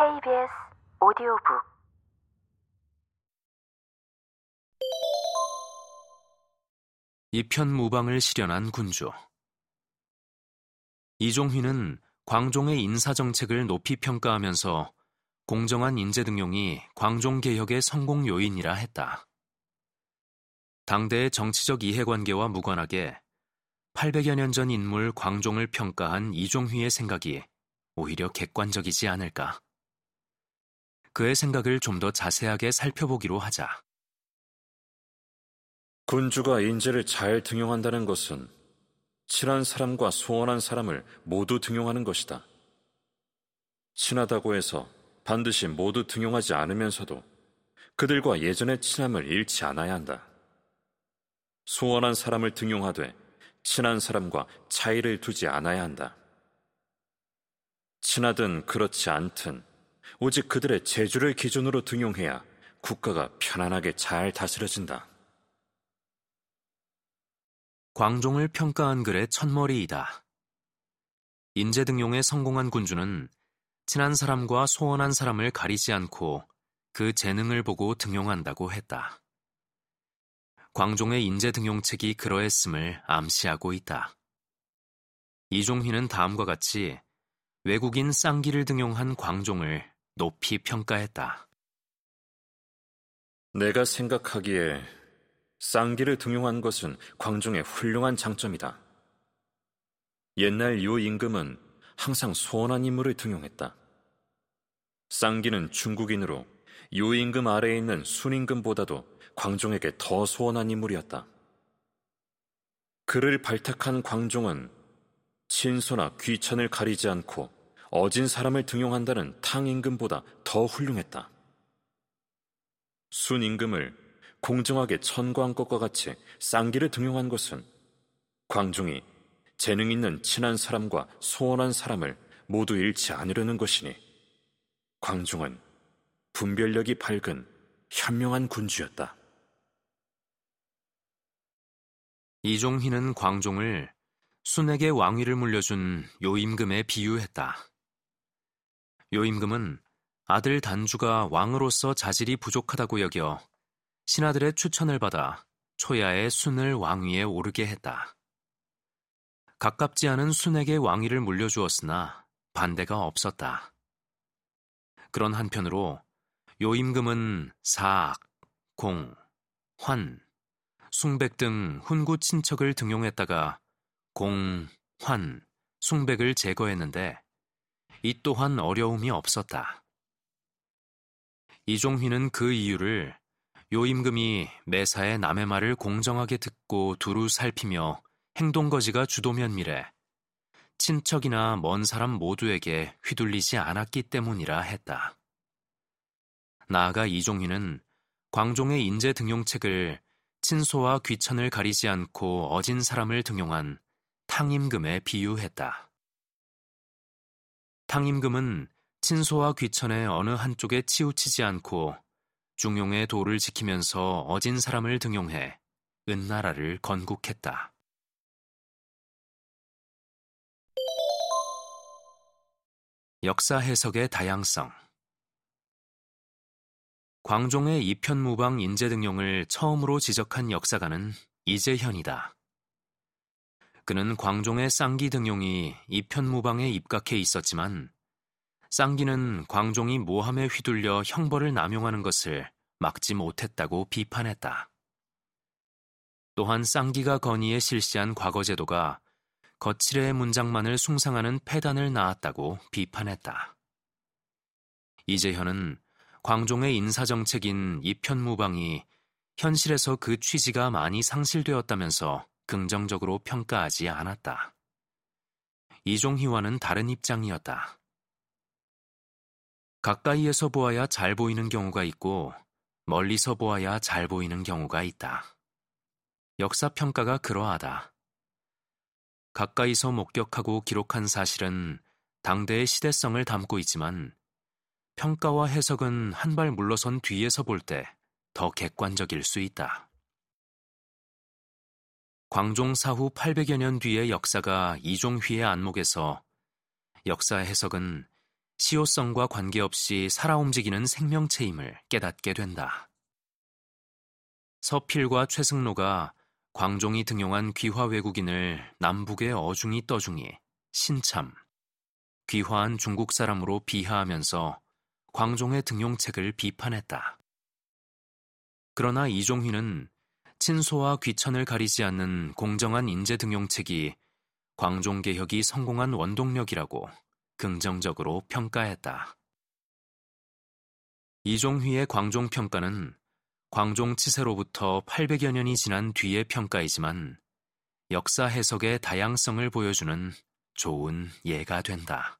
KBS 오디오북 이편무방을 실현한 군주 이종휘는 광종의 인사정책을 높이 평가하면서 공정한 인재 등용이 광종개혁의 성공 요인이라 했다. 당대의 정치적 이해관계와 무관하게 800여 년 전 인물 광종을 평가한 이종휘의 생각이 오히려 객관적이지 않을까. 그의 생각을 좀 더 자세하게 살펴보기로 하자. 군주가 인재를 잘 등용한다는 것은 친한 사람과 소원한 사람을 모두 등용하는 것이다. 친하다고 해서 반드시 모두 등용하지 않으면서도 그들과 예전의 친함을 잃지 않아야 한다. 소원한 사람을 등용하되 친한 사람과 차이를 두지 않아야 한다. 친하든 그렇지 않든 오직 그들의 재주를 기준으로 등용해야 국가가 편안하게 잘 다스려진다. 광종을 평가한 글의 첫머리이다. 인재 등용에 성공한 군주는 친한 사람과 소원한 사람을 가리지 않고 그 재능을 보고 등용한다고 했다. 광종의 인재 등용책이 그러했음을 암시하고 있다. 이종희는 다음과 같이 외국인 쌍기를 등용한 광종을 높이 평가했다. 내가 생각하기에 쌍기를 등용한 것은 광종의 훌륭한 장점이다. 옛날 요 임금은 항상 소원한 인물을 등용했다. 쌍기는 중국인으로 요 임금 아래에 있는 순임금보다도 광종에게 더 소원한 인물이었다. 그를 발탁한 광종은 친소나 귀천을 가리지 않고 어진 사람을 등용한다는 탕임금보다 더 훌륭했다. 순임금을 공정하게 천거한 것과 같이 쌍기를 등용한 것은 광종이 재능 있는 친한 사람과 소원한 사람을 모두 잃지 않으려는 것이니 광종은 분별력이 밝은 현명한 군주였다. 이종희는 광종을 순에게 왕위를 물려준 요임금에 비유했다. 요임금은 아들 단주가 왕으로서 자질이 부족하다고 여겨 신하들의 추천을 받아 초야의 순을 왕위에 오르게 했다. 가깝지 않은 순에게 왕위를 물려주었으나 반대가 없었다. 그런 한편으로 요임금은 사악, 공, 환, 숭백 등 훈구 친척을 등용했다가 공, 환, 숭백을 제거했는데 이 또한 어려움이 없었다. 이종휘는 그 이유를 요임금이 매사에 남의 말을 공정하게 듣고 두루 살피며 행동거지가 주도면밀해 친척이나 먼 사람 모두에게 휘둘리지 않았기 때문이라 했다. 나아가 이종휘는 광종의 인재 등용책을 친소와 귀천을 가리지 않고 어진 사람을 등용한 탕임금에 비유했다. 탕임금은 친소와 귀천의 어느 한쪽에 치우치지 않고 중용의 도를 지키면서 어진 사람을 등용해 은나라를 건국했다. 역사 해석의 다양성 광종의 이편무방 인재 등용을 처음으로 지적한 역사가는 이재현이다. 그는 광종의 쌍기 등용이 이편무방에 입각해 있었지만 쌍기는 광종이 모함에 휘둘려 형벌을 남용하는 것을 막지 못했다고 비판했다. 또한 쌍기가 건의에 실시한 과거제도가 거칠의 문장만을 숭상하는 폐단을 낳았다고 비판했다. 이재현은 광종의 인사정책인 이편무방이 현실에서 그 취지가 많이 상실되었다면서 긍정적으로 평가하지 않았다. 이종희와는 다른 입장이었다. 가까이에서 보아야 잘 보이는 경우가 있고 멀리서 보아야 잘 보이는 경우가 있다. 역사평가가 그러하다. 가까이서 목격하고 기록한 사실은 당대의 시대성을 담고 있지만 평가와 해석은 한 발 물러선 뒤에서 볼 때 더 객관적일 수 있다. 광종 사후 800여 년 뒤의 역사가 이종휘의 안목에서 역사 해석은 시효성과 관계없이 살아 움직이는 생명체임을 깨닫게 된다. 서필과 최승로가 광종이 등용한 귀화 외국인을 남북의 어중이 떠중이 신참, 귀화한 중국 사람으로 비하하면서 광종의 등용책을 비판했다. 그러나 이종휘는 친소와 귀천을 가리지 않는 공정한 인재 등용책이 광종 개혁이 성공한 원동력이라고 긍정적으로 평가했다. 이종휘의 광종 평가는 광종 치세로부터 800여 년이 지난 뒤의 평가이지만 역사 해석의 다양성을 보여주는 좋은 예가 된다.